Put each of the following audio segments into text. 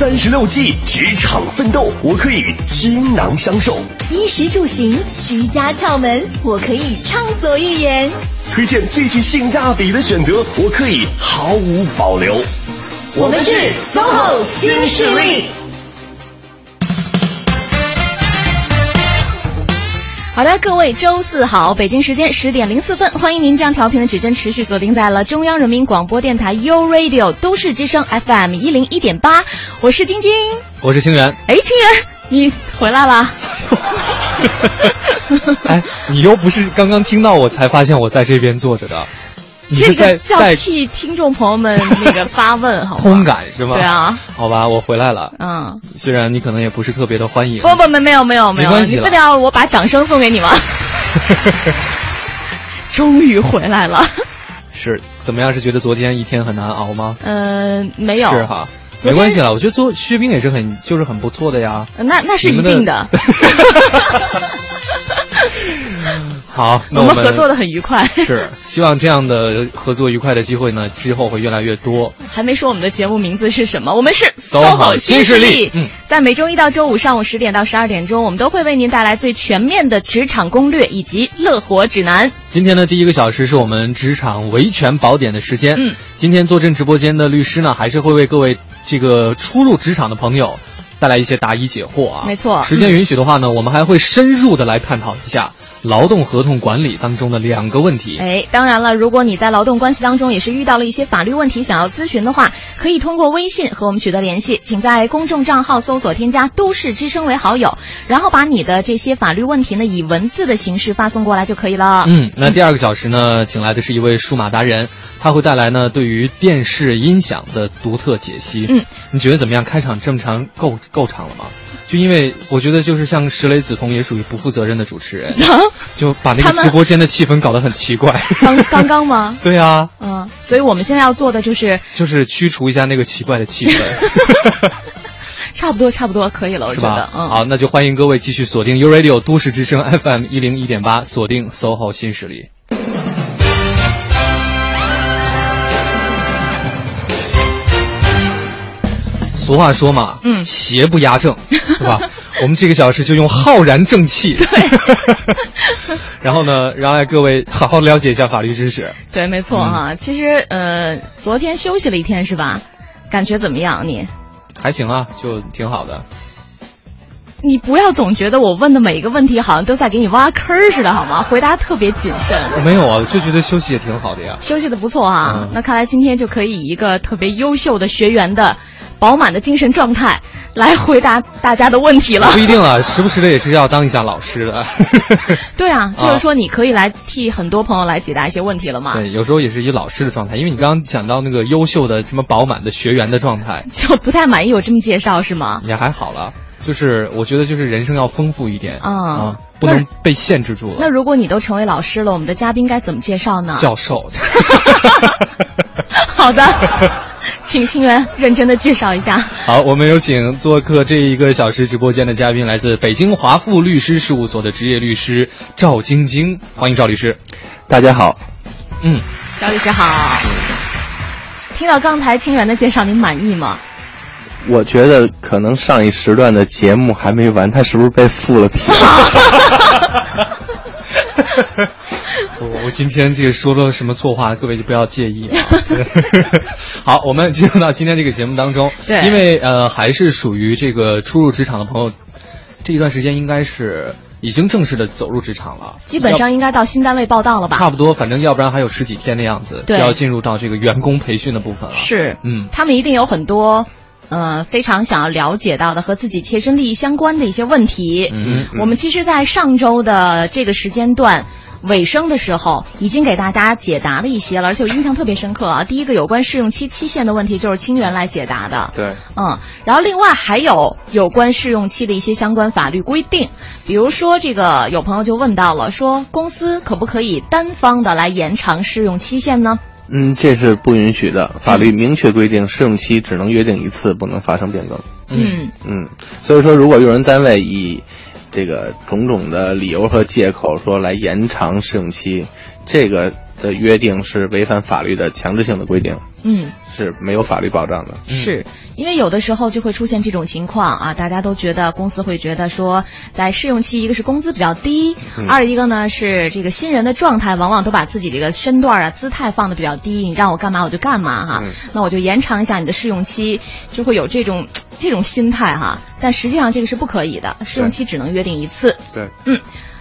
三十六计，职场奋斗，我可以倾囊相授；衣食住行，居家窍门，我可以畅所欲言；推荐最具性价比的选择，我可以毫无保留。我们是 SOHO 新势力。好的，各位，周四好，北京时间十点零四分，欢迎您将调频的指针持续锁定在了中央人民广播电台 u Radio 都市之声 FM 一零一点八，我是晶晶，我是清源，哎，清源，你回来了。哎，你又不是刚刚听到我才发现我在这边坐着的。这个叫替听众朋友们那个发问，好 通感是吗？对啊，好吧，我回来了。嗯，虽然你可能也不是特别的欢迎。不不没没有没有没有，你非得要我把掌声送给你吗？终于回来了。是怎么样？是觉得昨天一天很难熬吗？嗯，没有。是哈，没关系了。我觉得做薛冰也是很就是很不错的呀。那那是一定的。好，我们合作的很愉快。是，希望这样的合作愉快的机会呢，之后会越来越多。还没说我们的节目名字是什么？我们是 SOHO 新势力。嗯，在每周一到周五上午十点到十二点钟，我们都会为您带来最全面的职场攻略以及乐活指南。今天的第一个小时是我们职场维权宝典的时间。嗯，今天坐镇直播间的律师呢，还是会为各位这个初入职场的朋友带来一些答疑解惑啊。没错，时间允许的话呢，我们还会深入的来探讨一下。劳动合同管理当中的两个问题，哎，当然了，如果你在劳动关系当中也是遇到了一些法律问题，想要咨询的话，可以通过微信和我们取得联系，请在公众账号搜索添加“都市之声”为好友，然后把你的这些法律问题呢以文字的形式发送过来就可以了。嗯，那第二个小时呢，请来的是一位数码达人，他会带来呢对于电视音响的独特解析。嗯，你觉得怎么样？开场这么长够够长了吗？就因为我觉得，就是像石磊梓潼也属于不负责任的主持人，就把那个直播间的气氛搞得很奇怪。刚刚刚吗？对啊。嗯，所以我们现在要做的就是就是驱除一下那个奇怪的气氛。差不多，差不多可以了，我觉得。嗯。好，那就欢迎各位继续锁定 U Radio 都市之声 FM 一零一点八，锁定 SOHO 新势力。俗话说嘛，嗯，邪不压正，是吧？我们这个小时就用浩然正气，对，然后呢，让各位好好了解一下法律知识。对，没错哈。其实，呃，昨天休息了一天是吧？感觉怎么样？你还行啊，就挺好的。你不要总觉得我问的每一个问题好像都在给你挖坑似的，好吗？回答特别谨慎。没有啊，就觉得休息也挺好的呀。休息的不错啊，那看来今天就可以以一个特别优秀的学员的。饱满的精神状态来回答大家的问题了。不一定啊，时不时的也是要当一下老师的。对啊，就是说你可以来替很多朋友来解答一些问题了嘛。对，有时候也是以老师的状态，因为你刚刚讲到那个优秀的什么饱满的学员的状态，就不太满意我这么介绍是吗？也还好了，就是我觉得就是人生要丰富一点啊，不能被限制住了。那如果你都成为老师了，我们的嘉宾该怎么介绍呢？教授。好的。请清源认真的介绍一下。好，我们有请做客这一个小时直播间的嘉宾，来自北京华富律师事务所的职业律师赵晶晶，欢迎赵律师。大家好。嗯，赵律师好。听到刚才清源的介绍，您满意吗？我觉得可能上一时段的节目还没完，他是不是被附了体？我 我今天这个说了什么错话，各位就不要介意啊。好，我们进入到今天这个节目当中。对，因为呃，还是属于这个初入职场的朋友，这一段时间应该是已经正式的走入职场了。基本上应该到新单位报道了吧？差不多，反正要不然还有十几天的样子，就要进入到这个员工培训的部分了。是，嗯，他们一定有很多呃非常想要了解到的和自己切身利益相关的一些问题。嗯，我们其实，在上周的这个时间段。尾声的时候，已经给大家解答了一些了，而且我印象特别深刻啊。第一个有关试用期期限的问题，就是清源来解答的。对，嗯，然后另外还有有关试用期的一些相关法律规定，比如说这个有朋友就问到了，说公司可不可以单方的来延长试用期限呢？嗯，这是不允许的，法律明确规定，试用期只能约定一次，不能发生变更。嗯嗯，所以说，如果用人单位以这个种种的理由和借口说来延长试用期，这个的约定是违反法律的强制性的规定，嗯，是没有法律保障的。是因为有的时候就会出现这种情况啊，大家都觉得公司会觉得说，在试用期，一个是工资比较低，嗯二一个呢是这个新人的状态，往往都把自己这个身段啊、姿态放的比较低，你让我干嘛我就干嘛哈，嗯那我就延长一下你的试用期，就会有这种这种心态哈，但实际上这个是不可以的，试用期只能约定一次。对，嗯，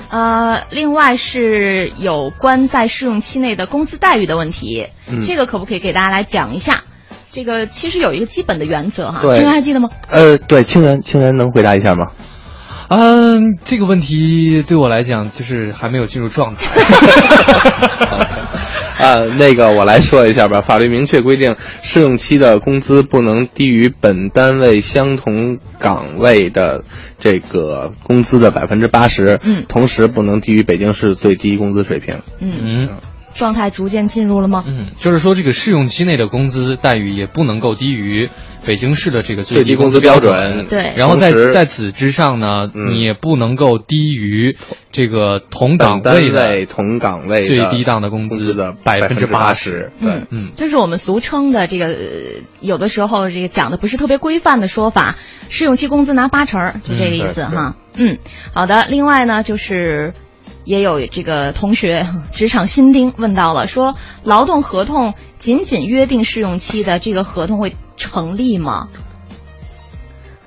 呃，另外是有关在试用期内的工资待遇的问题，嗯这个可不可以给大家来讲一下？这个其实有一个基本的原则哈，对青人还记得吗？呃，对，清源，清源能回答一下吗？嗯，这个问题对我来讲就是还没有进入状态。啊，那个我来说一下吧。法律明确规定，试用期的工资不能低于本单位相同岗位的这个工资的百分之八十，嗯。同时不能低于北京市最低工资水平。嗯，嗯状态逐渐进入了吗？嗯，就是说这个试用期内的工资待遇也不能够低于北京市的这个最低工资资标标准对然后在在此之上呢，嗯你也不能够低于这个同岗位的同岗位最低档的工工资的百分之八十嗯，嗯，就是我们俗称的这个，呃有的时候这个讲的不是特别规范的说法，试用期工资拿八成儿，就这个意思哈。嗯，好的。另外呢，就是也有这个同学职场新丁问到了，说劳动合同仅仅约定试用期的这个合同会成立吗？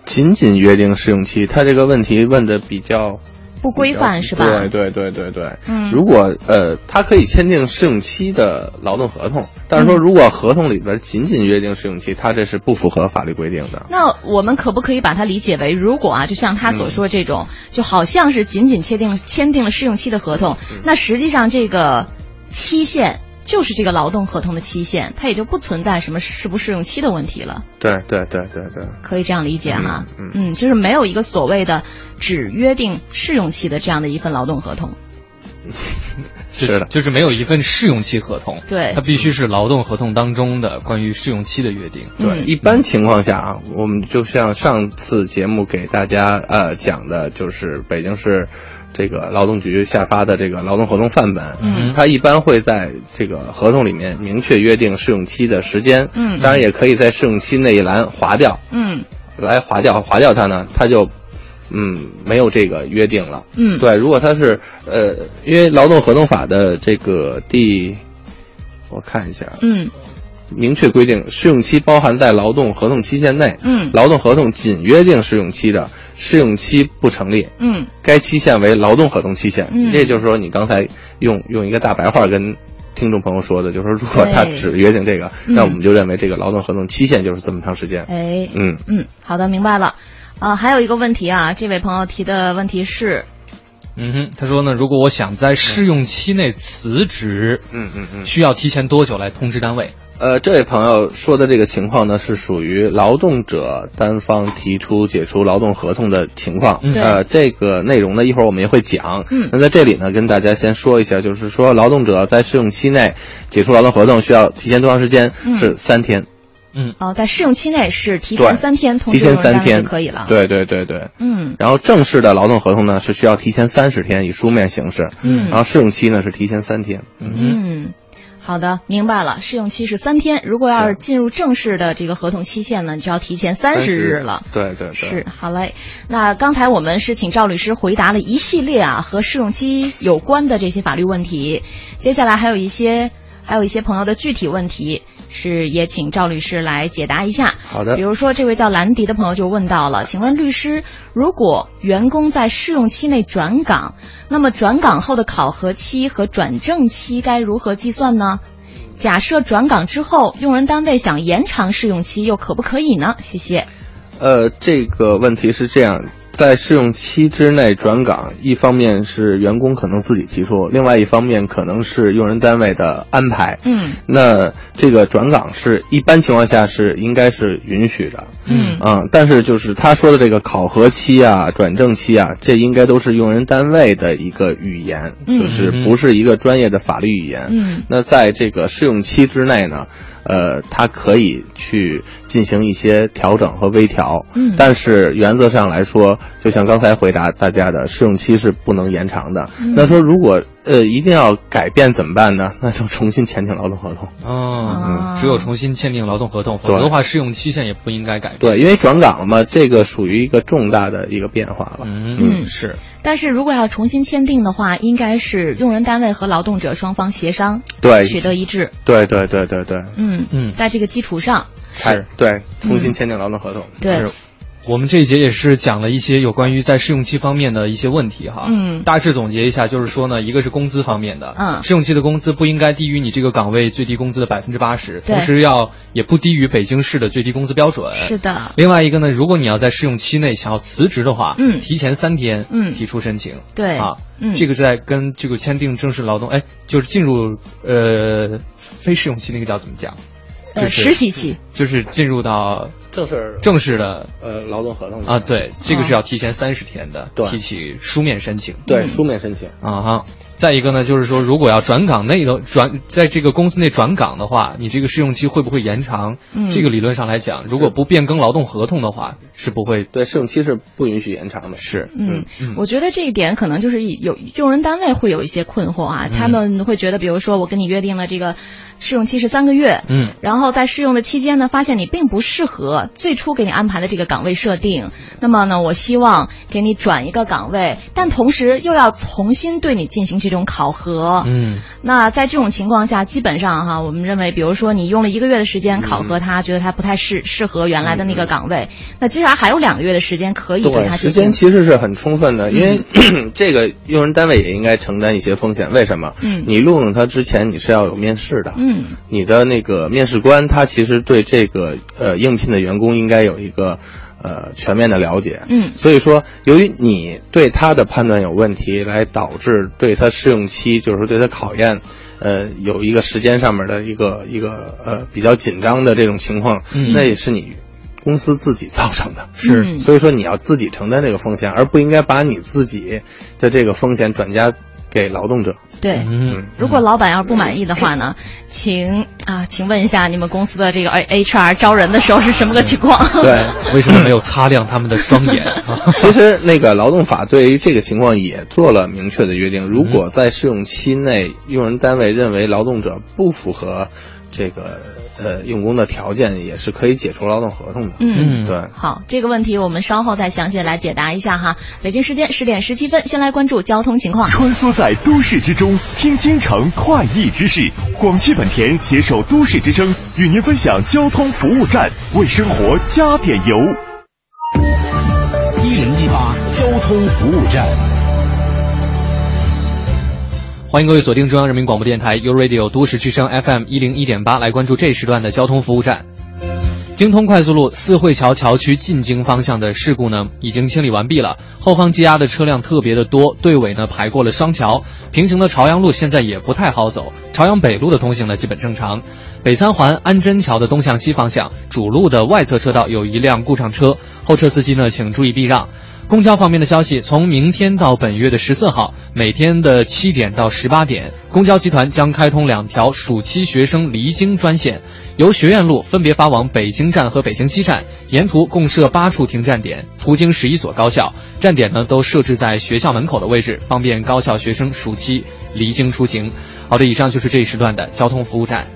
仅仅约定试用期，他这个问题问的比较不规范是吧？对对对对对。嗯如果呃，他可以签订试用期的劳动合同，但是说嗯如果合同里边仅仅约定试用期，他这是不符合法律规定的。那我们可不可以把它理解为，如果啊，就像他所说这种，就好像是仅仅签订签订了试用期的合同，那实际上这个期限就是这个劳动合同的期限，它也就不存在什么适不适用期的问题了，对对对对对。可以这样理解哈。嗯嗯，就是没有一个所谓的只约定试用期的这样的一份劳动合同。是的就是没有一份试用期合同，对它必须是劳动合同当中的关于试用期的约定。对，嗯一般情况下啊，我们就像上次节目给大家呃讲的，就是北京市这个劳动局下发的这个劳动合同范本，嗯。它一般会在这个合同里面明确约定试用期的时间，嗯。当然也可以在试用期那一栏划掉，嗯。来划掉划掉它呢，它就嗯没有这个约定了。嗯，对，如果它是呃，因为劳动合同法的这个第，我看一下，嗯明确规定，试用期包含在劳动合同期限内。嗯劳动合同仅约定试用期的，试用期不成立，嗯该期限为劳动合同期限。嗯这就是说，你刚才用用一个大白话跟听众朋友说的，就是说，如果他只约定这个，嗯那我们就认为这个劳动合同期限就是这么长时间。哎嗯，嗯，好的，明白了。啊，还有一个问题啊，这位朋友提的问题是，嗯哼，他说呢，如果我想在试用期内辞职，嗯嗯嗯。需要提前多久来通知单位？呃，这位朋友说的这个情况呢，是属于劳动者单方提出解除劳动合同的情况。嗯呃，这个内容呢，一会儿我们也会讲。嗯那在这里呢，跟大家先说一下，就是说，劳动者在试用期内解除劳动合同需要提前多长时间？嗯是三天。嗯，哦，在试用期内是提前三天通提知用人单位前三天就可以了。，对对对对。嗯然后正式的劳动合同呢，是需要提前三十天以书面形式。嗯然后试用期呢是提前三天。嗯嗯，好的，明白了。试用期是三天，如果要是进入正式的这个合同期限呢，你就要提前三十日了。对对对。是，好嘞。那刚才我们是请赵律师回答了一系列啊和试用期有关的这些法律问题，接下来还有一些还有一些朋友的具体问题。是也请赵律师来解答一下。好的比如说这位叫兰迪的朋友就问到了，请问律师，如果员工在试用期内转岗，那么转岗后的考核期和转正期该如何计算呢？假设转岗之后，用人单位想延长试用期，又可不可以呢？谢谢。呃，这个问题是这样，在试用期之内转岗，一方面是员工可能自己提出，另外一方面可能是用人单位的安排。嗯。那这个转岗是一般情况下是应该是允许的，嗯。嗯，但是就是他说的这个考核期啊、转正期啊，这应该都是用人单位的一个语言，嗯。就是不是一个专业的法律语言。嗯。那在这个试用期之内呢，呃，它可以去进行一些调整和微调。嗯，但是原则上来说，就像刚才回答大家的，试用期是不能延长的。那说如果呃一定要改变怎么办呢？那就重新签订劳动合同。哦，只有重新签订劳动合同，否则的话试用期限也不应该改。对，因为转岗了嘛，这个属于一个重大的一个变化了。嗯，是。但是如果要重新签订的话，应该是用人单位和劳动者双方协商，对，取得一致。对对对对对。嗯嗯，在这个基础上，是对重新签订劳动合同。对。我们这一节也是讲了一些有关于在试用期方面的一些问题哈，嗯，大致总结一下，就是说呢，一个是工资方面的，嗯，试用期的工资不应该低于你这个岗位最低工资的百分之八十，同时要也不低于北京市的最低工资标准，是的。另外一个呢，如果你要在试用期内想要辞职的话，嗯，提前三天，嗯，提出申请，对，啊，嗯，这个在跟这个签订正式劳动，哎，就是进入呃非试用期那个叫怎么讲？呃，实习期。就是进入到正式正式的呃劳动合同。啊，对，这个是要提前三十天的，对，提起书面申请，对，书面申请。啊哈。再一个呢，就是说，如果要转岗内的转，在这个公司内转岗的话，你这个试用期会不会延长？嗯，这个理论上来讲，如果不变更劳动合同的话，是不会。对，试用期是不允许延长的。是，嗯，我觉得这一点可能就是有用人单位会有一些困惑啊，他们会觉得，比如说我跟你约定了这个。试用期是三个月，嗯，然后在试用的期间呢，发现你并不适合最初给你安排的这个岗位设定，那么呢，我希望给你转一个岗位，但同时又要重新对你进行这种考核，嗯，那在这种情况下，基本上哈，我们认为，比如说你用了一个月的时间考核他，觉得他不太适适合原来的那个岗位，那接下来还有两个月的时间可以对他时间其实是很充分的，因为这个用人单位也应该承担一些风险，为什么？嗯，你录用他之前你是要有面试的，嗯。嗯，你的那个面试官他其实对这个呃应聘的员工应该有一个呃全面的了解，嗯，所以说由于你对他的判断有问题，来导致对他试用期就是说对他考验，呃有一个时间上面的一个一个呃比较紧张的这种情况，嗯，那也是你公司自己造成的，是，所以说你要自己承担这个风险，而不应该把你自己的这个风险转嫁。给劳动者，对，嗯，如果老板要是不满意的话呢，请啊，请问一下你们公司的这个 H R 招人的时候是什么个情况？对，为什么没有擦亮他们的双眼？其实那个劳动法对于这个情况也做了明确的约定，如果在试用期内，用人单位认为劳动者不符合这个。呃，用工的条件也是可以解除劳动合同的。嗯，对。好，这个问题我们稍后再详细来解答一下哈。北京时间十点十七分，先来关注交通情况。穿梭在都市之中，听京城快意之事。广汽本田携手都市之声，与您分享交通服务站，为生活加点油。一零一八交通服务站。欢迎各位锁定中央人民广播电台 u Radio 都市之声 FM 一零一点八，来关注这时段的交通服务站。京通快速路四惠桥桥区进京方向的事故呢，已经清理完毕了。后方积压的车辆特别的多，队尾呢排过了双桥。平行的朝阳路现在也不太好走，朝阳北路的通行呢基本正常。北三环安贞桥的东向西方向主路的外侧车道有一辆故障车，后车司机呢请注意避让。公交方面的消息，从明天到本月的十四号，每天的七点到十八点，公交集团将开通两条暑期学生离京专线，由学院路分别发往北京站和北京西站，沿途共设八处停站点，途经十一所高校，站点呢都设置在学校门口的位置，方便高校学生暑期离京出行。好的，以上就是这一时段的交通服务站。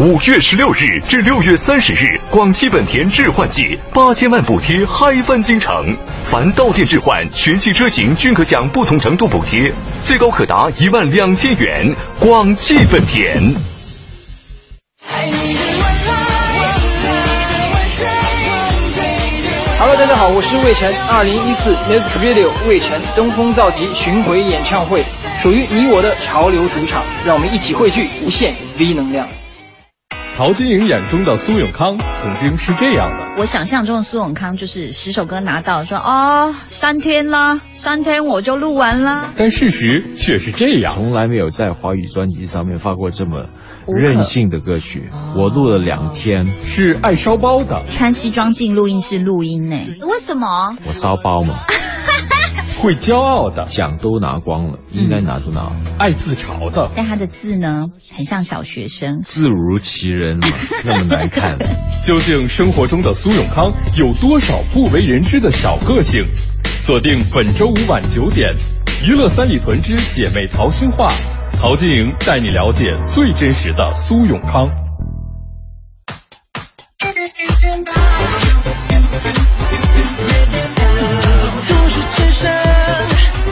五月十六日至六月三十日，广汽本田置换季八千万补贴嗨翻京城，凡到店置换，全系车型均可享不同程度补贴，最高可达一万两千元。广汽本田。Hello，大家好，我是魏晨。二零一四 Music Video 魏晨东风造极巡回演唱会，属于你我的潮流主场，让我们一起汇聚无限 V 能量。陶晶莹眼中的苏永康曾经是这样的。我想象中的苏永康就是十首歌拿到，说哦，三天啦，三天我就录完了。但事实却是这样，从来没有在华语专辑上面发过这么任性的歌曲。我录了两天，是爱烧包的，穿西装进录音室录音呢？为什么？我烧包嘛。会骄傲的，奖都拿光了，应该拿就拿了，爱自嘲的，但他的字呢，很像小学生，字如其人嘛，那么难看。究竟生活中的苏永康有多少不为人知的小个性？锁定本周五晚九点，《娱乐三里屯之姐妹淘心话》，陶晶莹带你了解最真实的苏永康。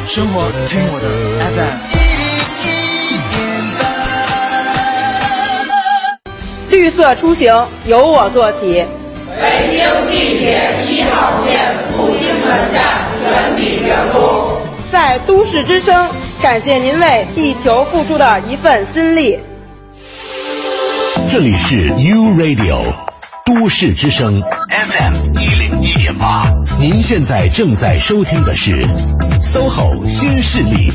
生活听我的 FM。绿色出行由我做起。北京地铁一号线复兴门站全体员工，在都市之声感谢您为地球付出的一份心力。这里是 U Radio 都市之声 FM 一零一点八，您现在正在收听的是 SOHO 新势力。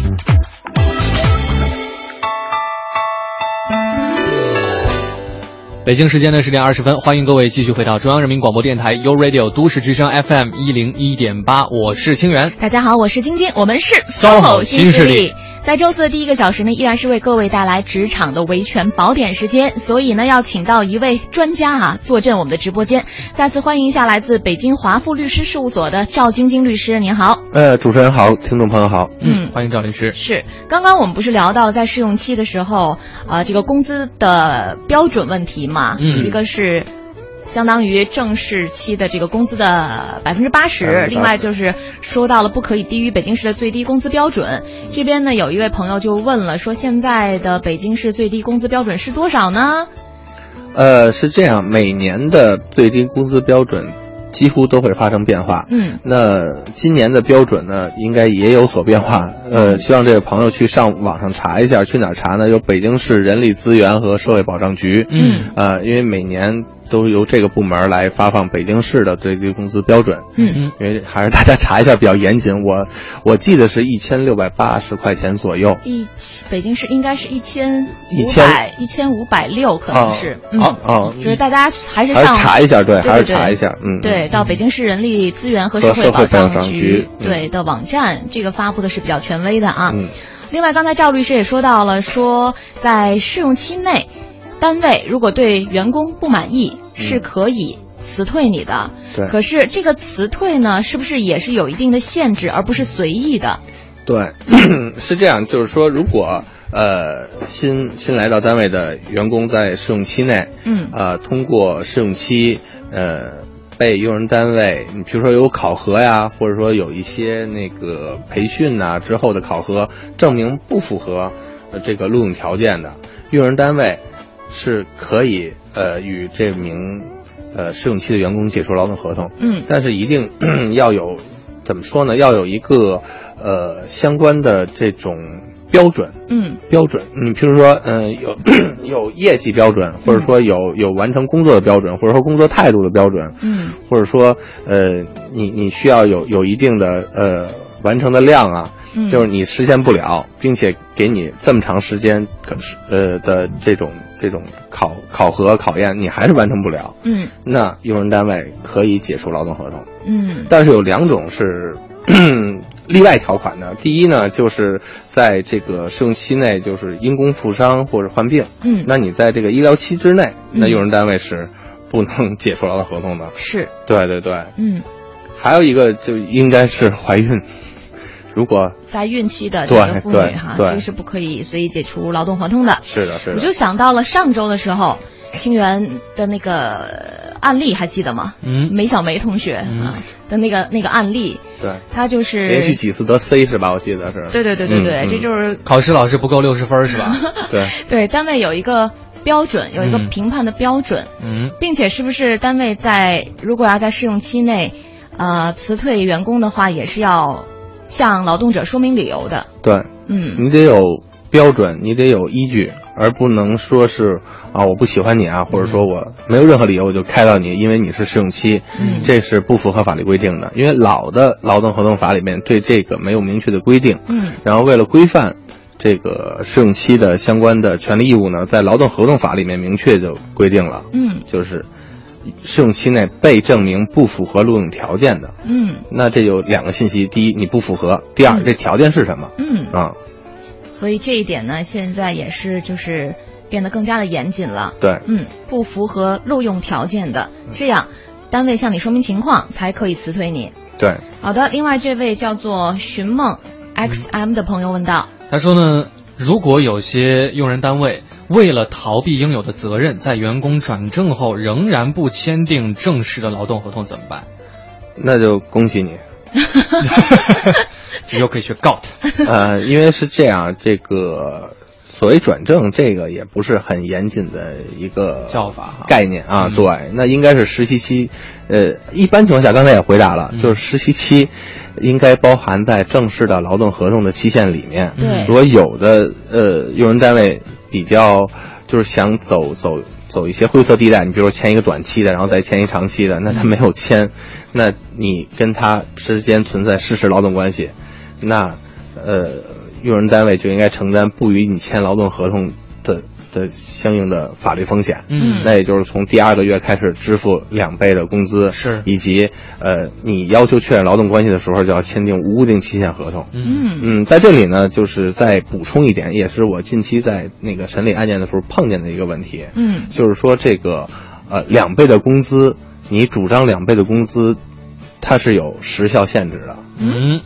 北京时间的十点二十分，欢迎各位继续回到中央人民广播电台 u Radio 都市之声 FM 一零一点八，我是清源。大家好，我是晶晶，我们是 SOHO 新势力。在周四的第一个小时呢，依然是为各位带来职场的维权宝典时间，所以呢，要请到一位专家啊，坐镇我们的直播间。再次欢迎一下来自北京华富律师事务所的赵晶晶律师，您好。呃，主持人好，听众朋友好。嗯，欢迎赵律师。是，刚刚我们不是聊到在试用期的时候，啊，这个工资的标准问题嘛？嗯，一个是。相当于正式期的这个工资的百分之八十，另外就是说到了不可以低于北京市的最低工资标准。这边呢，有一位朋友就问了，说现在的北京市最低工资标准是多少呢？呃，是这样，每年的最低工资标准几乎都会发生变化。嗯，那今年的标准呢，应该也有所变化。呃，希望这位朋友去上网上查一下，去哪儿查呢？有北京市人力资源和社会保障局。嗯，呃，因为每年。都是由这个部门来发放北京市的最低工资标准。嗯嗯，因为还是大家查一下比较严谨。我我记得是一千六百八十块钱左右。一北京市应该是一千一千一千五百六，可能是。哦哦，就是大家还是上查一下，对，还是查一下。嗯，对，到北京市人力资源和社会保障局对的网站，这个发布的是比较权威的啊。嗯。另外，刚才赵律师也说到了，说在试用期内。单位如果对员工不满意，是可以辞退你的。对。可是这个辞退呢，是不是也是有一定的限制，而不是随意的？对，是这样。就是说，如果呃新新来到单位的员工在试用期内，嗯，呃通过试用期，呃被用人单位，你比如说有考核呀，或者说有一些那个培训呐之后的考核证明不符合这个录用条件的，用人单位。是可以呃与这名呃试用期的员工解除劳动合同，嗯，但是一定 要有怎么说呢？要有一个呃相关的这种标准，嗯，标准。你比如说，嗯，有 有业绩标准，或者说有有完成工作的标准，或者说工作态度的标准，嗯，或者说呃你你需要有有一定的呃完成的量啊。就是你实现不了，并且给你这么长时间，可是呃的这种这种考考核考验，你还是完成不了。嗯，那用人单位可以解除劳动合同。嗯，但是有两种是 例外条款的。第一呢，就是在这个试用期内，就是因公负伤或者患病。嗯，那你在这个医疗期之内，那用人单位是不能解除劳动合同的。是，对对对。嗯，还有一个就应该是怀孕。如果在孕期的这个妇女哈，这个是不可以随意解除劳动合同的。是的，是的。我就想到了上周的时候，清源的那个案例还记得吗？嗯，梅小梅同学啊的那个那个案例。对，他就是连续几次得 C 是吧？我记得是。对对对对对，这就是考试老师不够六十分是吧？对对，单位有一个标准，有一个评判的标准。嗯，并且是不是单位在如果要在试用期内，呃，辞退员工的话，也是要。向劳动者说明理由的，对，嗯，你得有标准，你得有依据，而不能说是啊，我不喜欢你啊，或者说我没有任何理由我就开到你，因为你是试用期，嗯，这是不符合法律规定的，因为老的劳动合同法里面对这个没有明确的规定，嗯，然后为了规范这个试用期的相关的权利义务呢，在劳动合同法里面明确就规定了，嗯，就是试用期内被证明不符合录用条件的，嗯。那这有两个信息：第一，你不符合；第二，这条件是什么？嗯，啊，所以这一点呢，现在也是就是变得更加的严谨了。对，嗯，不符合录用条件的，这样单位向你说明情况才可以辞退你。对，好的，另外这位叫做寻梦 XM 的朋友问道，他说呢，如果有些用人单位为了逃避应有的责任，在员工转正后仍然不签订正式的劳动合同怎么办？那就恭喜你。你又可以去告他。呃，因为是这样，这个所谓转正，这个也不是很严谨的一个叫法哈概念啊。嗯对，那应该是实习期，呃，一般情况下，刚才也回答了，嗯就是实习期应该包含在正式的劳动合同的期限里面。对如果有的呃用人单位比较就是想走走走一些灰色地带，你比如说签一个短期的，然后再签一长期的，那他没有签，那你跟他之间存在事实劳动关系，那呃用人单位就应该承担不与你签劳动合同的的相应的法律风险。嗯。那也就是从第二个月开始支付两倍的工资，是。以及呃你要求确认劳动关系的时候就要签订无固定期限合同。嗯。嗯，在这里呢，就是再补充一点，也是我近期在那个审理案件的时候碰见的一个问题，嗯。就是说这个呃两倍的工资，你主张两倍的工资，它是有时效限制的。嗯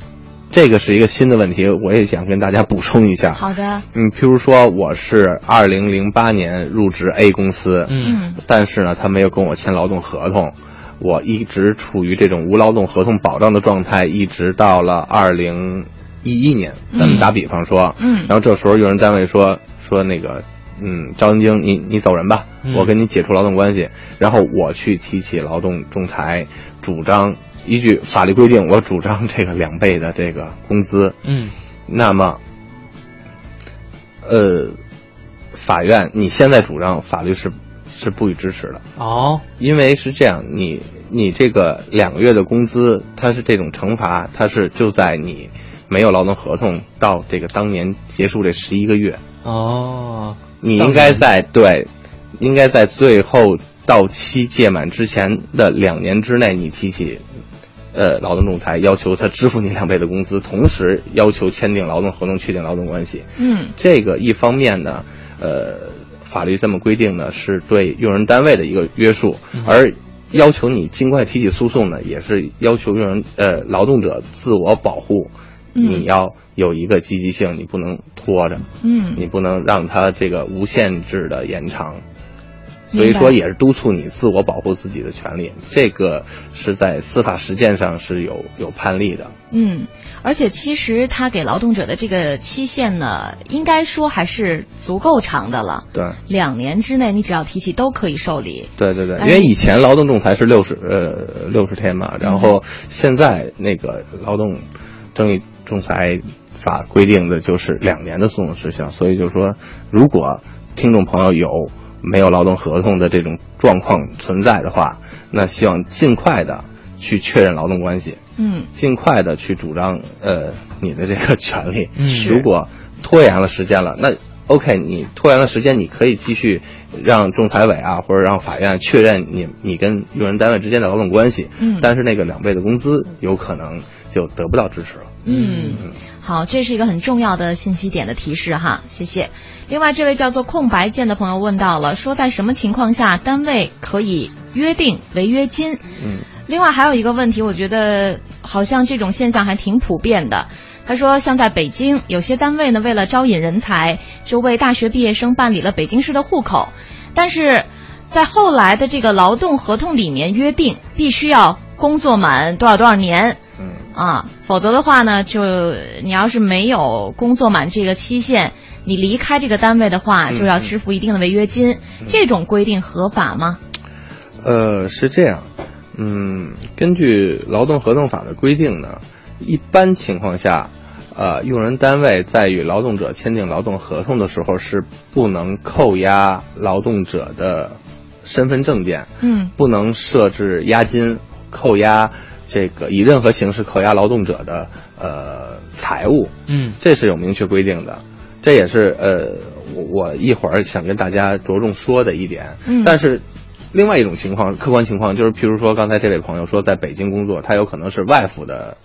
这个是一个新的问题，我也想跟大家补充一下。好的，嗯，譬如说我是二零零八年入职 A 公司，嗯。但是呢，他没有跟我签劳动合同，我一直处于这种无劳动合同保障的状态，一直到了二零一一年。咱们打比方说，嗯。然后这时候用人单位说说那个，嗯，赵文京，你你走人吧，嗯。我跟你解除劳动关系，然后我去提起劳动仲裁，主张依据法律规定，我主张这个两倍的这个工资，嗯。那么，呃，法院你现在主张法律是是不予支持的，哦。因为是这样，你你这个两个月的工资，它是这种惩罚，它是就在你没有劳动合同到这个当年结束这十一个月，哦，你应该在对，应该在最后到期届满之前的两年之内，你提起呃劳动仲裁，要求他支付你两倍的工资，同时要求签订劳动合同，确定劳动关系。嗯这个一方面呢，呃，法律这么规定呢，是对用人单位的一个约束，而要求你尽快提起诉讼呢，也是要求用人呃劳动者自我保护。嗯你要有一个积极性，你不能拖着，嗯你不能让他这个无限制的延长。所以说，也是督促你自我保护自己的权利。这个是在司法实践上是有有判例的。嗯，而且其实他给劳动者的这个期限呢，应该说还是足够长的了。对，两年之内你只要提起都可以受理。对对对，哎因为以前劳动仲裁是六十呃六十天嘛，然后现在那个劳动争议仲裁法规定的就是两年的诉讼时效，所以就是说，如果听众朋友有没有劳动合同的这种状况存在的话，那希望尽快的去确认劳动关系，嗯尽快的去主张呃你的这个权利。嗯如果拖延了时间了，那 OK，你拖延了时间，你可以继续让仲裁委啊或者让法院确认你你跟用人单位之间的劳动关系。嗯但是那个两倍的工资有可能就得不到支持了。嗯，好，这是一个很重要的信息点的提示哈，谢谢。另外，这位叫做空白键的朋友问到了，说在什么情况下单位可以约定违约金？嗯，另外还有一个问题，我觉得好像这种现象还挺普遍的。他说，像在北京，有些单位呢，为了招引人才，就为大学毕业生办理了北京市的户口，但是在后来的这个劳动合同里面约定，必须要工作满多少多少年，嗯啊，否则的话呢，就你要是没有工作满这个期限，你离开这个单位的话，嗯就要支付一定的违约金。这种规定合法吗？呃，是这样，嗯，根据劳动合同法的规定呢，一般情况下，呃，用人单位在与劳动者签订劳动合同的时候是不能扣押劳动者的身份证件，嗯不能设置押金，扣押这个以任何形式扣押劳动者的呃财物，嗯。这是有明确规定的，这也是呃我我一会儿想跟大家着重说的一点。嗯。但是另外一种情况，客观情况就是，譬如说刚才这位朋友说在北京工作，他有可能是外府的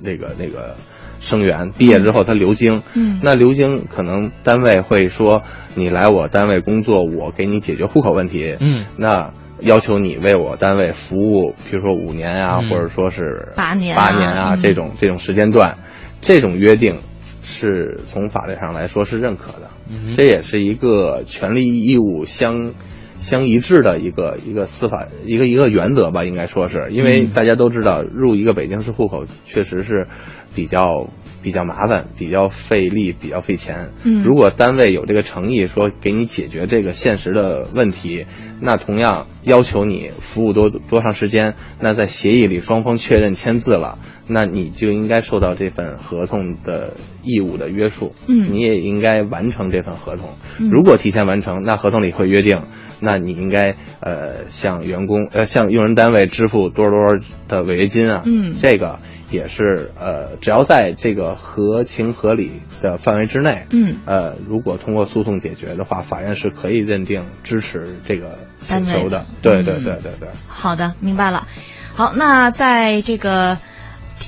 那个那个生源，毕业之后他留京，嗯。那留京可能单位会说你来我单位工作，我给你解决户口问题，嗯，那要求你为我单位服务，比如说五年啊，嗯。或者说是八年啊。八年啊、嗯。这种这种时间段，这种约定是从法律上来说是认可的，嗯这也是一个权利义务相相一致的一个一个司法一个一个原则吧，应该说是，因为嗯。大家都知道入一个北京市户口确实是比较比较麻烦、比较费力、比较费钱。嗯如果单位有这个诚意说给你解决这个现实的问题，那同样要求你服务多多长时间，那在协议里双方确认签字了，那你就应该受到这份合同的义务的约束。嗯你也应该完成这份合同。嗯如果提前完成，那合同里会约定，那你应该呃向员工呃向用人单位支付多少多少的违约金啊。嗯这个也是呃，只要在这个合情合理的范围之内，嗯呃，如果通过诉讼解决的话，法院是可以认定支持这个请求的。对对嗯对对对。好的，明白了。好，那在这个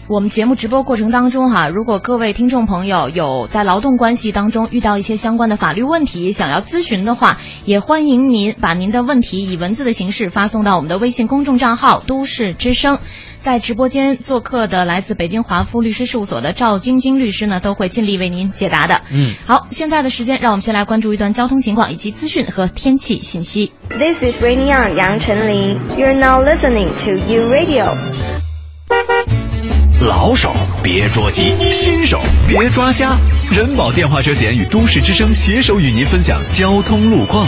我们节目直播过程当中哈，如果各位听众朋友有在劳动关系当中遇到一些相关的法律问题想要咨询的话，也欢迎您把您的问题以文字的形式发送到我们的微信公众账号“都市之声”。在直播间做客的来自北京华夫律师事务所的赵晶晶律师呢，都会尽力为您解答的。嗯，好，现在的时间，让我们先来关注一段交通情况以及资讯和天气信息。This is Rainy on 杨丞琳。You're now listening to U Radio。老手别捉急，新手别抓瞎。人保电话车险与都市之声携手与您分享交通路况。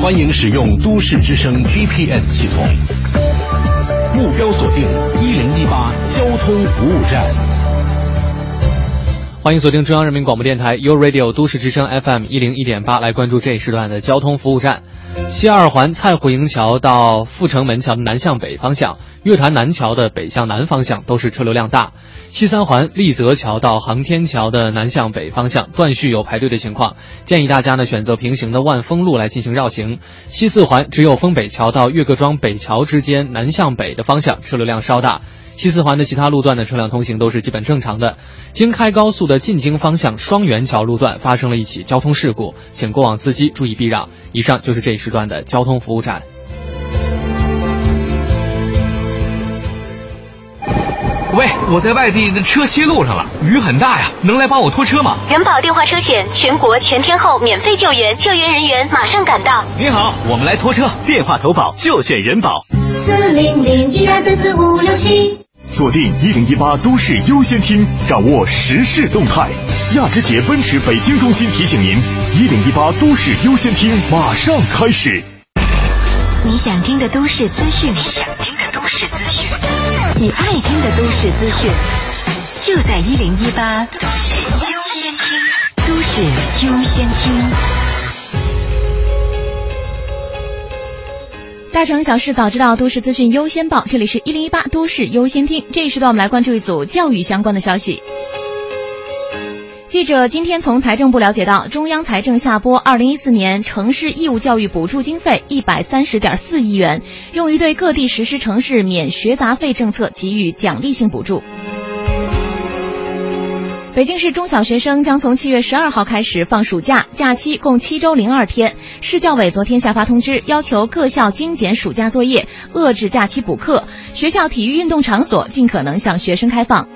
欢迎使用都市之声 GPS 系统，目标锁定一零一八交通服务站。欢迎锁定中央人民广播电台 u Radio 都市之声 FM 一零一点八，来关注这一时段的交通服务站。西二环蔡虎营桥到阜成门桥的南向北方向，月坛南桥的北向南方向都是车流量大。西三环丽泽桥到航天桥的南向北方向断续有排队的情况，建议大家呢选择平行的万丰路来进行绕行。西四环只有丰北桥到岳各庄北桥之间南向北的方向车流量稍大。西四环的其他路段的车辆通行都是基本正常的。京开高速的进京方向双元桥路段发生了一起交通事故，请过往司机注意避让。以上就是这一时段的交通服务站。喂，我在外地的车歇路上了，雨很大呀，能来帮我拖车吗？人保电话车险全国全天候免费救援，救援人员马上赶到。你好，我们来拖车，电话投保就选人保。四零零一二三四五六七。锁定一零一八都市优先听，掌握时事动态。亚之杰奔驰北京中心提醒您：一零一八都市优先听马上开始。你想听的都市资讯，你想听的都市资讯，你爱听的都市资讯，就在一零一八都市优先听，都市优先听。大城小事早知道，都市资讯优先报。这里是一零一八都市优先听。这一时段，我们来关注一组教育相关的消息。记者今天从财政部了解到，中央财政下拨二零一四年城市义务教育补助经费一百三十点四亿元，用于对各地实施城市免学杂费政策给予奖励性补助。北京市中小学生将从七月十二号开始放暑假，假期共七周零二天。市教委昨天下发通知，要求各校精简暑假作业，遏制假期补课。学校体育运动场所尽可能向学生开放。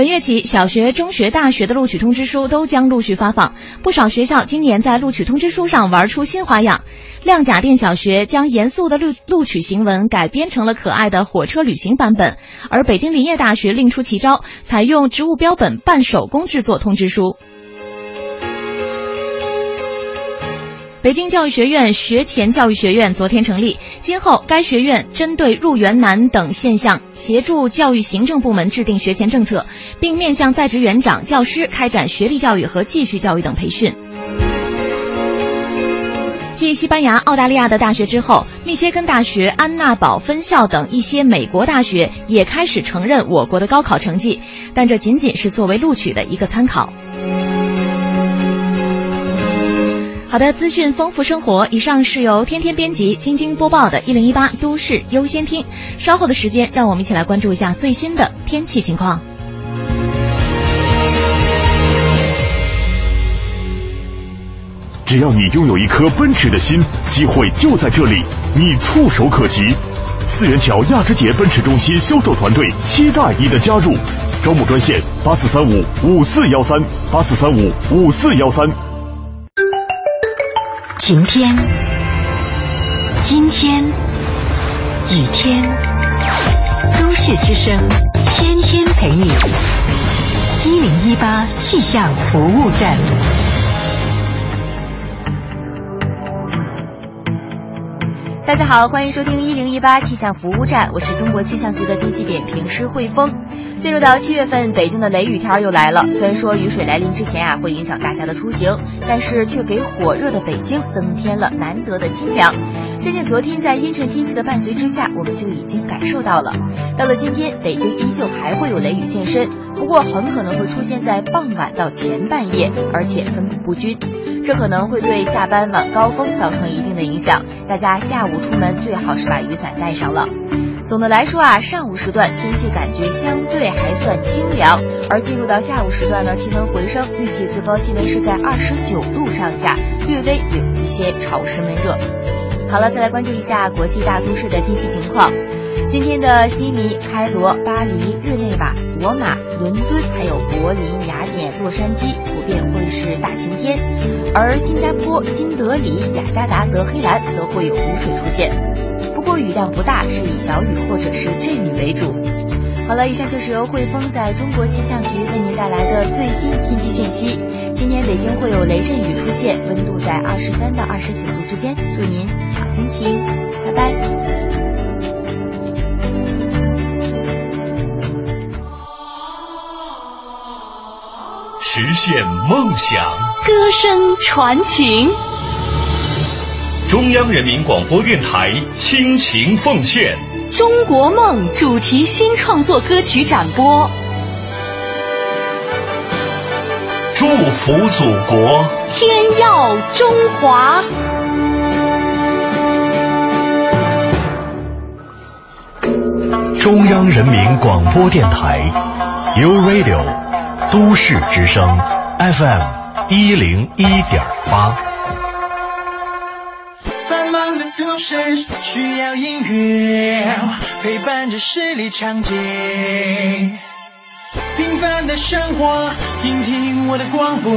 本月起，小学、中学、大学的录取通知书都将陆续发放。不少学校今年在录取通知书上玩出新花样。亮甲店小学将严肃的录录取行文改编成了可爱的火车旅行版本，而北京林业大学另出奇招，采用植物标本半手工制作通知书。北京教育学院学前教育学院昨天成立，今后该学院针对入园难等现象，协助教育行政部门制定学前政策，并面向在职园长、教师开展学历教育和继续教育等培训。继西班牙、澳大利亚的大学之后，密歇根大学、安娜堡分校等一些美国大学也开始承认我国的高考成绩，但这仅仅是作为录取的一个参考。好的，资讯丰富生活。以上是由天天编辑、晶晶播报的《一零一八都市优先听》。稍后的时间，让我们一起来关注一下最新的天气情况。只要你拥有一颗奔驰的心，机会就在这里，你触手可及。四元桥亚之杰奔驰中心销售团队期待你的加入，招募专线八四三五五四幺三八四三五五四幺三。晴天，今天，雨天，都市之声，天天陪你。一零一八气象服务站。大家好，欢迎收听一零一八气象服务站，我是中国气象局的天气点评师汇丰。进入到七月份，北京的雷雨天又来了。虽然说雨水来临之前啊，会影响大家的出行，但是却给火热的北京增添了难得的清凉。相信昨天在阴沉天气的伴随之下，我们就已经感受到了。到了今天，北京依旧还会有雷雨现身，不过很可能会出现在傍晚到前半夜，而且分布不均。这可能会对下班晚高峰造成一定的影响，大家下午出门最好是把雨伞带上了。总的来说啊，上午时段天气感觉相对还算清凉，而进入到下午时段呢，气温回升，预计最高气温是在二十九度上下，略微有一些潮湿闷热。好了，再来关注一下国际大都市的天气情况。今天的悉尼、开罗、巴黎、日内瓦、罗马、伦敦，还有柏林、雅典、洛杉矶，普遍会是大晴天；而新加坡、新德里、雅加达、德黑兰则会有雨水出现，不过雨量不大，是以小雨或者是阵雨为主。好了，以上就是由汇丰在中国气象局为您带来的最新天气信息。今天北京会有雷阵雨出现，温度在二十三到二十九度之间，祝您好心情，拜拜。实现梦想，歌声传情。中央人民广播电台倾情奉献《中国梦》主题新创作歌曲展播，祝福祖国，天耀中华。中央人民广播电台，You Radio。都市之声 FM 一零一点八。忙的都市需要音乐陪伴着十里长街，平凡的生活，听听我的广播，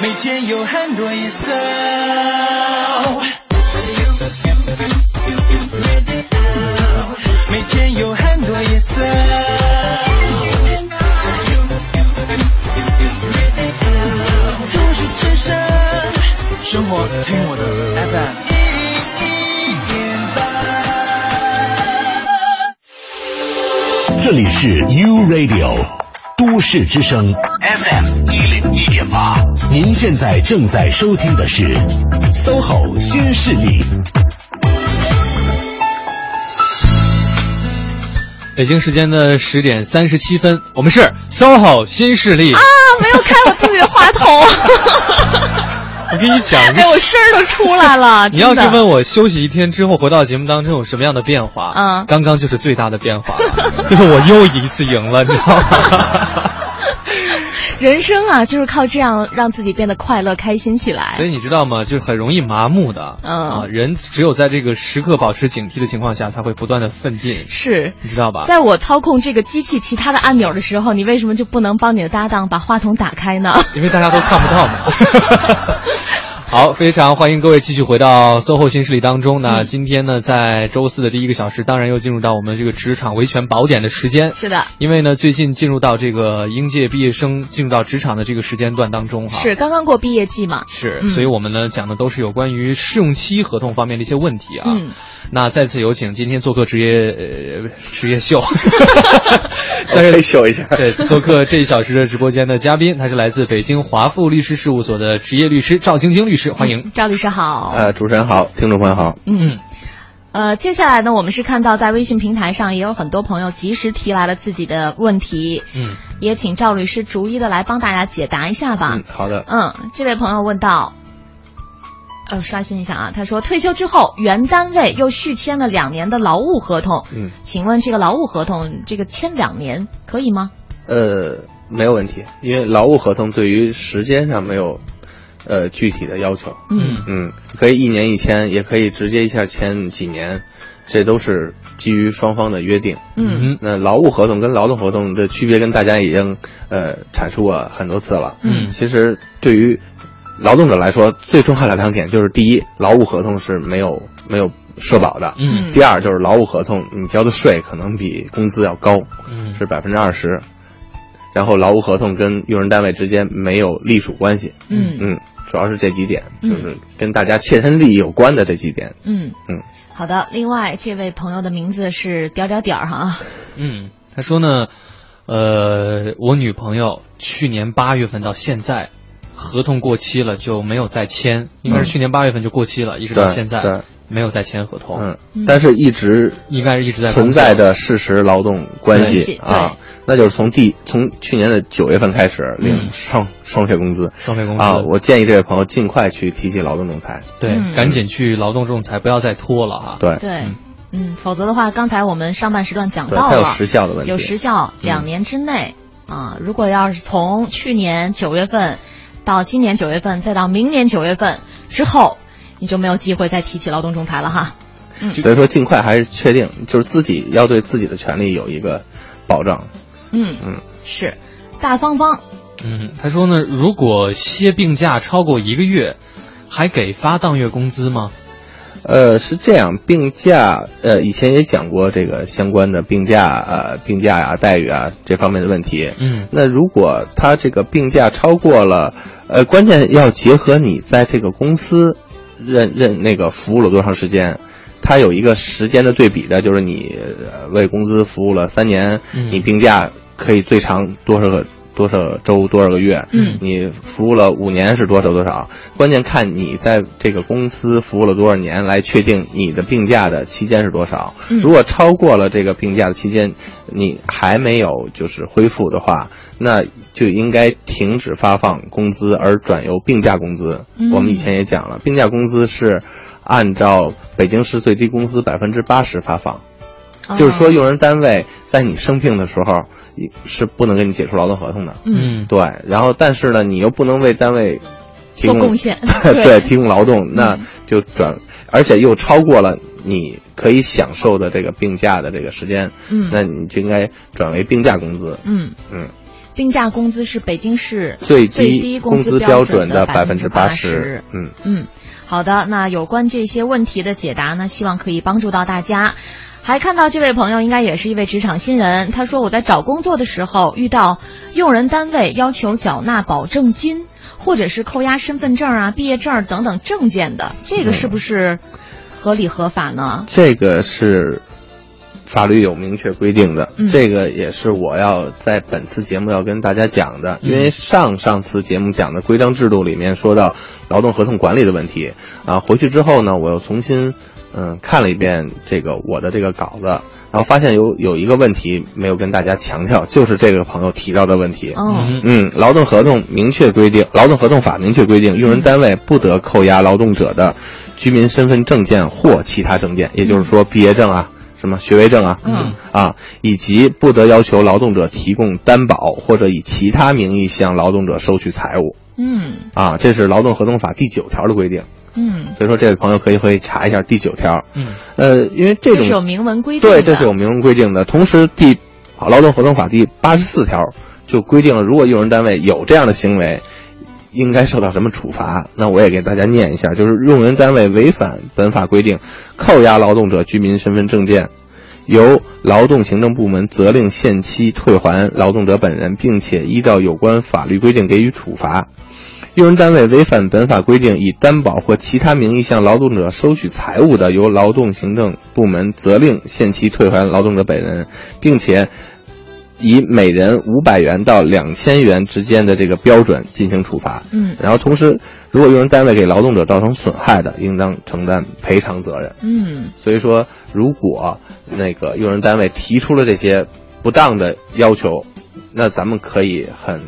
每天有很多颜色。每天有很多颜色。生活听我的 FM 这里是 U Radio 都市之声 FM 一零一点八，您现在正在收听的是 SOHO 新势力。北京时间的十点三十七分，我们是 SOHO 新势力啊，没有开我自己的话筒。我跟你讲，哎，我声儿都出来了。你要是问我休息一天之后回到节目当中有什么样的变化？嗯，刚刚就是最大的变化了，就是我又一次赢了，你知道吗？人生啊，就是靠这样让自己变得快乐、开心起来。所以你知道吗？就是很容易麻木的。嗯啊，人只有在这个时刻保持警惕的情况下，才会不断的奋进。是，你知道吧？在我操控这个机器其他的按钮的时候，你为什么就不能帮你的搭档把话筒打开呢？因为大家都看不到嘛。好，非常欢迎各位继续回到 SOHO 新势力当中。那今天呢，在周四的第一个小时，当然又进入到我们这个职场维权宝典的时间。是的，因为呢，最近进入到这个应届毕业生进入到职场的这个时间段当中哈。是刚刚过毕业季嘛？是，所以我们呢讲的都是有关于试用期合同方面的一些问题啊。嗯。那再次有请今天做客职业呃职业秀，再来秀一下。对，做客这一小时的直播间的嘉宾，他是来自北京华富律师事务所的职业律师赵晶晶律师，欢迎。赵律师好。呃，主持人好，听众朋友好。嗯。呃，接下来呢，我们是看到在微信平台上也有很多朋友及时提来了自己的问题。嗯。也请赵律师逐一的来帮大家解答一下吧。嗯，好的。嗯，这位朋友问到。呃，刷新一下啊，他说退休之后原单位又续签了两年的劳务合同，嗯，请问这个劳务合同这个签两年可以吗？呃，没有问题，因为劳务合同对于时间上没有呃具体的要求。嗯嗯，可以一年一签，也可以直接一下签几年，这都是基于双方的约定。嗯那劳务合同跟劳动合同的区别，跟大家已经呃阐述过很多次了。嗯其实对于劳动者来说，最重要的两点就是：第一，劳务合同是没有没有社保的；嗯第二，就是劳务合同你交的税可能比工资要高，嗯是百分之二十。然后劳务合同跟用人单位之间没有隶属关系。嗯嗯，主要是这几点，嗯就是跟大家切身利益有关的这几点。嗯嗯，好的。另外，这位朋友的名字是点儿点点儿哈。嗯，他说呢，呃，我女朋友去年八月份到现在，合同过期了就没有再签，应该是去年八月份就过期了，一直到现在对没有再签合同。嗯，但是一直应该是一直在存在的事实劳动关系啊，那就是从第从去年的九月份开始领嗯。双双倍工资，双倍工资。啊，我建议这位朋友尽快去提起劳动仲裁。对，嗯。赶紧去劳动仲裁，不要再拖了哈。对。对，嗯，否则的话，刚才我们上半时段讲到了，有时效的问题。有时效，两年之内、啊，如果要是从去年九月份到今年九月份，再到明年九月份之后，你就没有机会再提起劳动仲裁了哈。嗯所以说尽快还是确定，就是自己要对自己的权利有一个保障。嗯嗯，是，大方方，嗯，他说呢，如果歇病假超过一个月，还给发当月工资吗？呃，是这样，病假，呃，以前也讲过这个相关的病假，呃，病假呀、待遇啊这方面的问题。嗯，那如果他这个病假超过了，呃，关键要结合你在这个公司任任那个服务了多长时间，他有一个时间的对比的，就是你呃为公司服务了三年，嗯。你病假可以最长多少个多少周多少个月，嗯你服务了五年是多少多少，关键看你在这个公司服务了多少年来确定你的病假的期间是多少。嗯如果超过了这个病假的期间，你还没有就是恢复的话，那就应该停止发放工资，而转由病假工资。嗯我们以前也讲了，病假工资是按照北京市最低工资百分之八十发放。哦就是说，用人单位在你生病的时候，你是不能跟你解除劳动合同的。嗯。对，然后但是呢，你又不能为单位提供做贡献。对，对提供劳动，那就转，而且又超过了你可以享受的这个病假的这个时间，嗯。那你就应该转为病假工资。嗯。嗯，病假工资是北京市最低低工资标准的百分之八十。嗯。嗯，好的，那有关这些问题的解答呢，希望可以帮助到大家。还看到这位朋友应该也是一位职场新人，他说我在找工作的时候遇到用人单位要求缴纳保证金，或者是扣押身份证啊、毕业证等等证件的，这个是不是合理合法呢？这个是法律有明确规定的，嗯。这个也是我要在本次节目要跟大家讲的，嗯。因为上上次节目讲的规章制度里面说到劳动合同管理的问题啊，回去之后呢，我又重新嗯看了一遍这个我的这个稿子。然后发现有有一个问题没有跟大家强调，就是这个朋友提到的问题。哦嗯，劳动合同明确规定，劳动合同法明确规定，用人单位不得扣押劳动者的居民身份证件或其他证件，也就是说毕业证啊、什么学位证啊，嗯啊，以及不得要求劳动者提供担保或者以其他名义向劳动者收取财物嗯啊，这是劳动合同法第九条的规定。嗯，所以说，这位朋友可以可以查一下第九条。嗯，呃，因为这种这是有明文规定的。对，这是有明文规定的。同时，第啊劳动合同法第八十四条就规定了，如果用人单位有这样的行为，应该受到什么处罚。那我也给大家念一下，就是用人单位违反本法规定，扣押劳动者居民身份证件。由劳动行政部门责令限期退还劳动者本人，并且依照有关法律规定给予处罚。用人单位违反本法规定，以担保或其他名义向劳动者收取财物的，由劳动行政部门责令限期退还劳动者本人，并且以每人五百元到两千元之间的这个标准进行处罚。嗯然后同时，如果用人单位给劳动者造成损害的，应当承担赔偿责任。嗯所以说，如果那个用人单位提出了这些不当的要求，那咱们可以很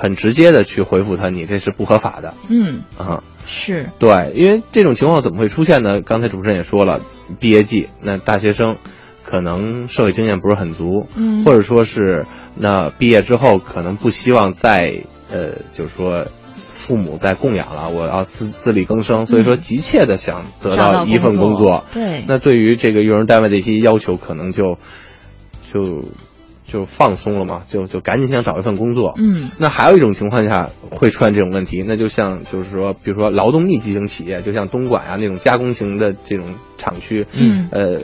很直接的去回复他，你这是不合法的嗯，啊。是，对，因为这种情况怎么会出现呢？刚才主持人也说了，毕业季，那大学生可能社会经验不是很足，嗯或者说是那毕业之后可能不希望再呃，就是说父母在供养了，我要自自力更生，所以说急切的想得到到一份工工作。对那对于这个用人单位的一些要求，可能就就就放松了嘛，就就赶紧想找一份工作。嗯。那还有一种情况下会出现这种问题，那就像就是说，比如说劳动密集型企业，就像东莞啊那种加工型的这种厂区，嗯。呃，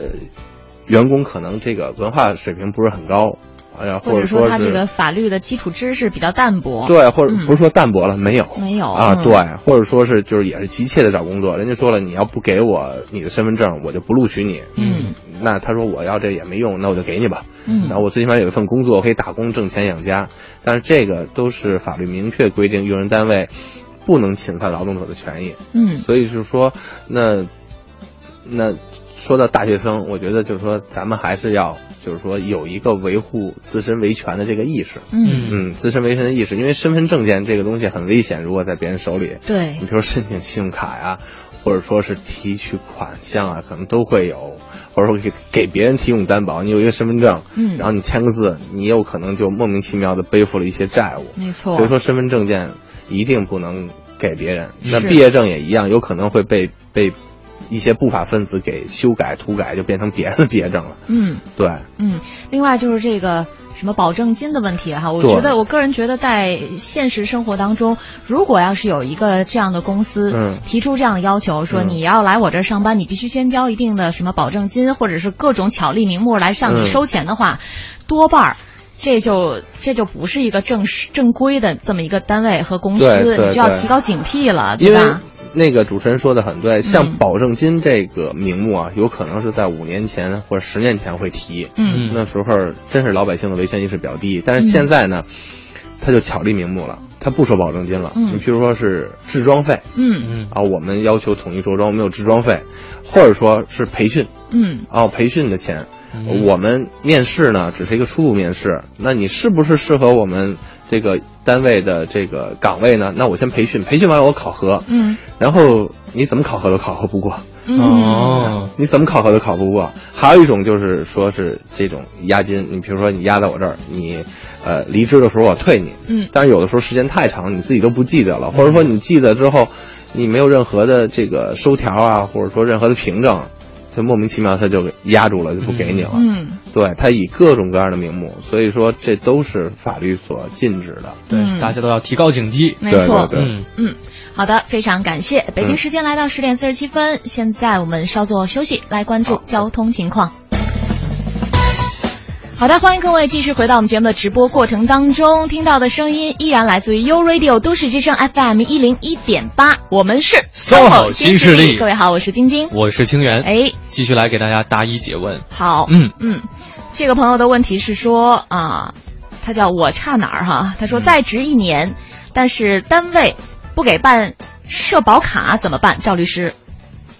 员工可能这个文化水平不是很高，呃，或者者说他这个法律的基础知识比较淡薄。对，或者嗯不是说淡薄了，没有，没有啊，嗯对，或者说是就是也是急切的找工作，人家说了，你要不给我你的身份证，我就不录取你。嗯，那他说我要这也没用，那我就给你吧。嗯然后我最起码有一份工作，我可以打工挣钱养家。但是这个都是法律明确规定，用人单位不能侵犯劳动者的权益。嗯所以就是说，那那说到大学生，我觉得就是说，咱们还是要就是说有一个维护自身维权的这个意识。嗯嗯，自身维权的意识，因为身份证件这个东西很危险，如果在别人手里，对你比如说申请信用卡呀，或者说是提取款项啊，可能都会有，或者说给给别人提供担保，你有一个身份证，嗯然后你签个字，你有可能就莫名其妙的背负了一些债务。没错。所以说身份证件一定不能给别人。那毕业证也一样，有可能会被被一些不法分子给修改、涂改，就变成别人的毕业证了。嗯对，嗯，另外就是这个什么保证金的问题哈，我觉得我个人觉得在现实生活当中，如果要是有一个这样的公司嗯提出这样的要求，说嗯你要来我这儿上班，你必须先交一定的什么保证金，或者是各种巧立名目来向你嗯收钱的话，多半儿。这就这就不是一个正式正规的这么一个单位和公司，你就要提高警惕了，对吧？那个主持人说的很对，嗯。像保证金这个名目啊，有可能是在五年前或者十年前会提，嗯。那时候真是老百姓的维权意识比较低，但是现在呢，他就巧立名目了，他不收保证金了，嗯。你譬如说是置装费，嗯。嗯啊，我们要求统一着装，我们有置装费，或者说是培训，嗯。哦，培训的钱，嗯。我们面试呢只是一个初步面试，那你是不是适合我们这个单位的这个岗位呢？那我先培训，培训完了我考核，嗯。然后你怎么考核都考核不过，嗯。哦，你怎么考核都考不过。还有一种就是说是这种押金，你比如说你押在我这儿，你呃离职的时候我退你，嗯。但是有的时候时间太长，你自己都不记得了，或者说你记得之后，你没有任何的这个收条啊，或者说任何的凭证，就莫名其妙他就给压住了，就不给你了。嗯对他以各种各样的名目，所以说这都是法律所禁止的。对，嗯大家都要提高警惕。没错对对对嗯，嗯，好的，非常感谢。北京时间来到十点四十七分，现在我们稍作休息，来关注交通情况。好的，欢迎各位继续回到我们节目的直播过程当中，听到的声音依然来自于 U Radio 都市之声 FM 一零一点八，我们是 SOHO 新势力各位好，我是晶晶。我是清源，哎，继续来给大家答疑解问。好，嗯嗯，这个朋友的问题是说啊，他叫我差哪儿哈？他嗯说在职一年，但是单位不给办社保卡怎么办？赵律师，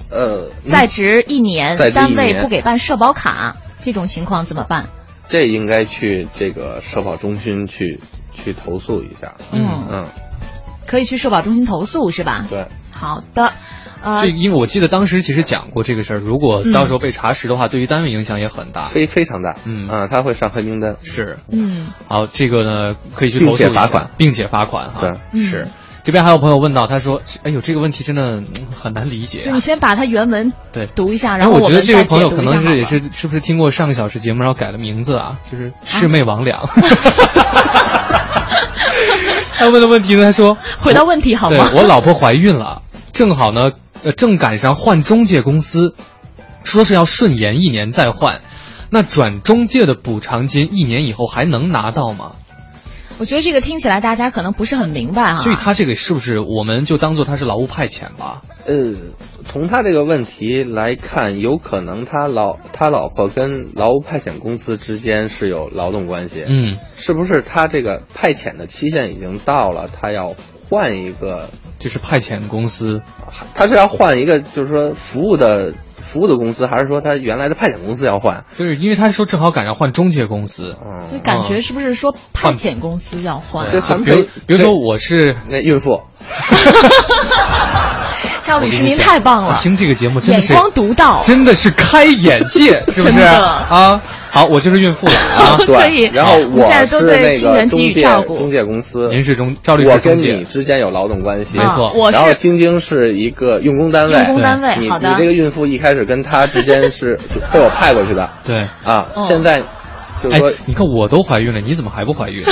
呃，在职一年，单位不给办社保卡，这种情况怎么办？这应该去这个社保中心去去投诉一下。嗯嗯，可以去社保中心投诉是吧？对。好的，呃这，因为我记得当时其实讲过这个事儿，如果到时候被查实的话，对于单位影响也很大。非非常大，嗯啊，他会上黑名单。是，嗯，好，这个呢可以去投诉并且罚款，并且罚款哈。对嗯是。这边还有朋友问到，他说：“哎呦，这个问题真的嗯很难理解你先把它原文对读一下，然然后我觉得这位朋友可能是也是是不是听过上个小时节目，然后改了名字啊？就是魑魅魍魉。他问的问题呢，他说回答问题好吗？对我老婆怀孕了，正好呢，呃，正赶上换中介公司，说是要顺延一年再换，那转中介的补偿金一年以后还能拿到吗？我觉得这个听起来大家可能不是很明白哈。所以他这个是不是我们就当做他是劳务派遣吧？呃，从他这个问题来看，有可能他老他老婆跟劳务派遣公司之间是有劳动关系。嗯，是不是他这个派遣的期限已经到了，他要换一个？就是派遣公司，他是要换一个，就是说服务的服务的公司，还是说他原来的派遣公司要换？就是因为他说正好赶上换中介公司，所以感觉是不是说派遣公司要换？对，比如比如说我是那孕妇，赵律师您太棒了，听这个节目真的是眼光独到，真的是开眼界，是不是啊？好，我就是孕妇了啊，可以。然后我现在都对亲人给予照顾。中介公司，您是中赵律师，我跟你之间有劳动关系，没错。我然后晶晶是一个用工单位，用工单位，你好的。你这个孕妇一开始跟她之间是被我派过去的，对啊。现在就是说，你看我都怀孕了，你怎么还不怀孕？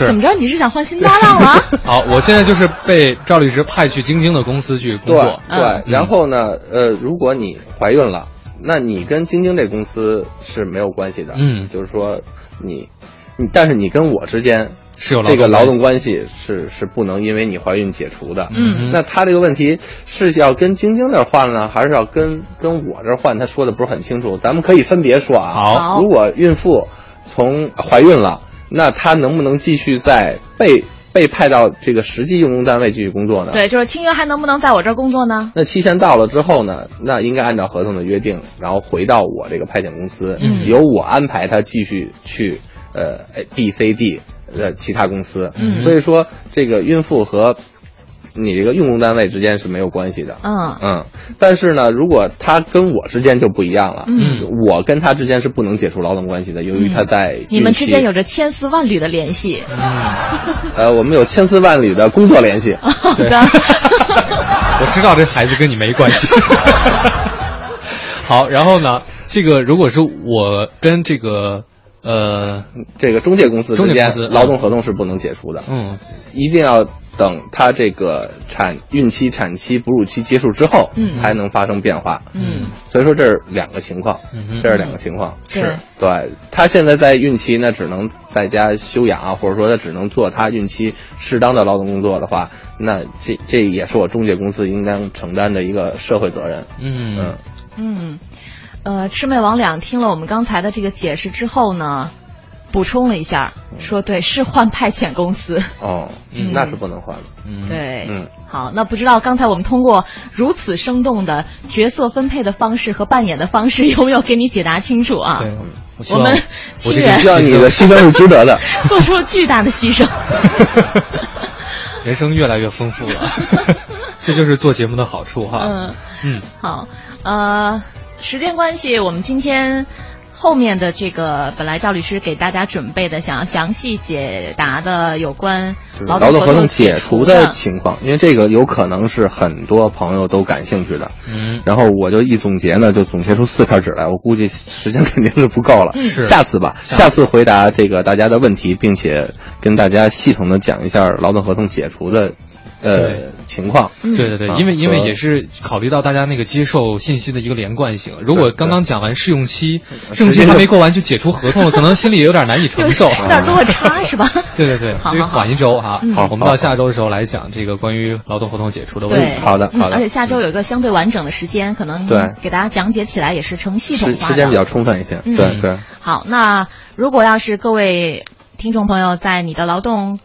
是怎么着？你是想换新搭档了？好，我现在就是被赵律师派去晶晶的公司去工作。对对，然后呢，呃，如果你怀孕了。那你跟晶晶这公司是没有关系的，嗯，就是说你，你但是你跟我之间是有这个劳动关系是是不能因为你怀孕解除的，嗯，那他这个问题是要跟晶晶那换呢，还是要跟跟我这换？他说的不是很清楚，咱们可以分别说啊。好，如果孕妇从怀孕了，那他能不能继续在被？被派到这个实际用工单位继续工作呢？对，就是清约还能不能在我这儿工作呢？那期限到了之后呢？那应该按照合同的约定，然后回到我这个派遣公司，嗯、由我安排他继续去呃 B、C、D 呃其他公司。嗯，所以说这个孕妇和你这个用工单位之间是没有关系的。嗯嗯，但是呢，如果他跟我之间就不一样了。嗯，我跟他之间是不能解除劳动关系的，由于他在、嗯、你们之间有着千丝万缕的联系。嗯，呃，我们有千丝万缕的工作联系。好的，我知道这孩子跟你没关系。好，然后呢，这个如果是我跟这个。呃，这个中介公司中介公司劳动合同是不能解除的，嗯，一定要等她这个产孕期、产期、哺乳期结束之后，嗯，才能发生变化，嗯，所以说这是两个情况，嗯，这是两个情况，是。对，她现在在孕期，那只能在家休养啊，或者说她只能做她孕期适当的劳动工作的话，那这这也是我中介公司应当承担的一个社会责任，嗯。嗯。嗯。呃，魑魅魍魉听了我们刚才的这个解释之后呢，补充了一下，说对，是换派遣公司。哦，嗯，那是不能换的。嗯，对，嗯，好，那不知道刚才我们通过如此生动的角色分配的方式和扮演的方式，有没有给你解答清楚啊？对，我们我这个需要你的牺牲是值得的，做出了巨大的牺牲，人生越来越丰富了，这就是做节目的好处哈。嗯嗯，好，呃。时间关系，我们今天后面的这个本来赵律师给大家准备的，想要详细解答的有关劳动合同解除的情况，因为这个有可能是很多朋友都感兴趣的。嗯，然后我就一总结呢，就总结出四块纸来，我估计时间 肯定是不够了。嗯，是下次吧，下次回答这个大家的问题，并且跟大家系统的讲一下劳动合同解除的。呃，情况，嗯对对对，因为因为也是考虑到大家那个接受信息的一个连贯性。如果刚刚讲完试用期，试用期还没过完就解除合同了，可能心里也有点难以承受，有点落差 是吧？对对对，所以缓一周哈。好，我们到下周的时候来讲这个关于劳动合同解除的问题。好的，好的。而且下周有一个相对完整的时间，可能对给大家讲解起来也是成系统化时间比较充分一些。对对。好，那如果要是各位听众朋友在你的劳动。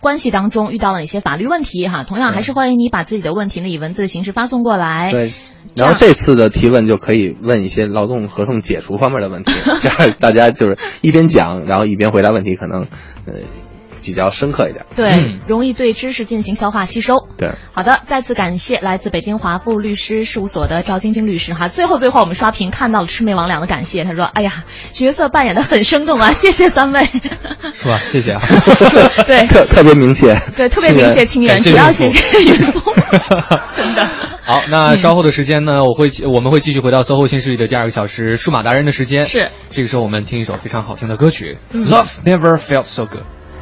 关系当中遇到了哪些法律问题？哈，同样还是欢迎你把自己的问题呢以文字的形式发送过来。对，然后这次的提问就可以问一些劳动合同解除方面的问题，这样大家就是一边讲，然后一边回答问题，可能呃比较深刻一点。对，嗯、容易对知识进行消化吸收。对，好的，再次感谢来自北京华富律师事务所的赵晶晶律师哈。最后最后，我们刷屏看到了魑魅魍魉的感谢，他说：“哎呀，角色扮演的很生动啊，谢谢三位。”是吧？谢谢啊。对，特特别明显。对，特别明显，清源，主要谢谢云峰。真的。好，那稍后的时间呢，我会我们会继续回到 SOHO 新势力的第二个小时，数码达人的时间。是。这个时候我们听一首非常好听的歌曲，嗯《Love Never Felt So Good》。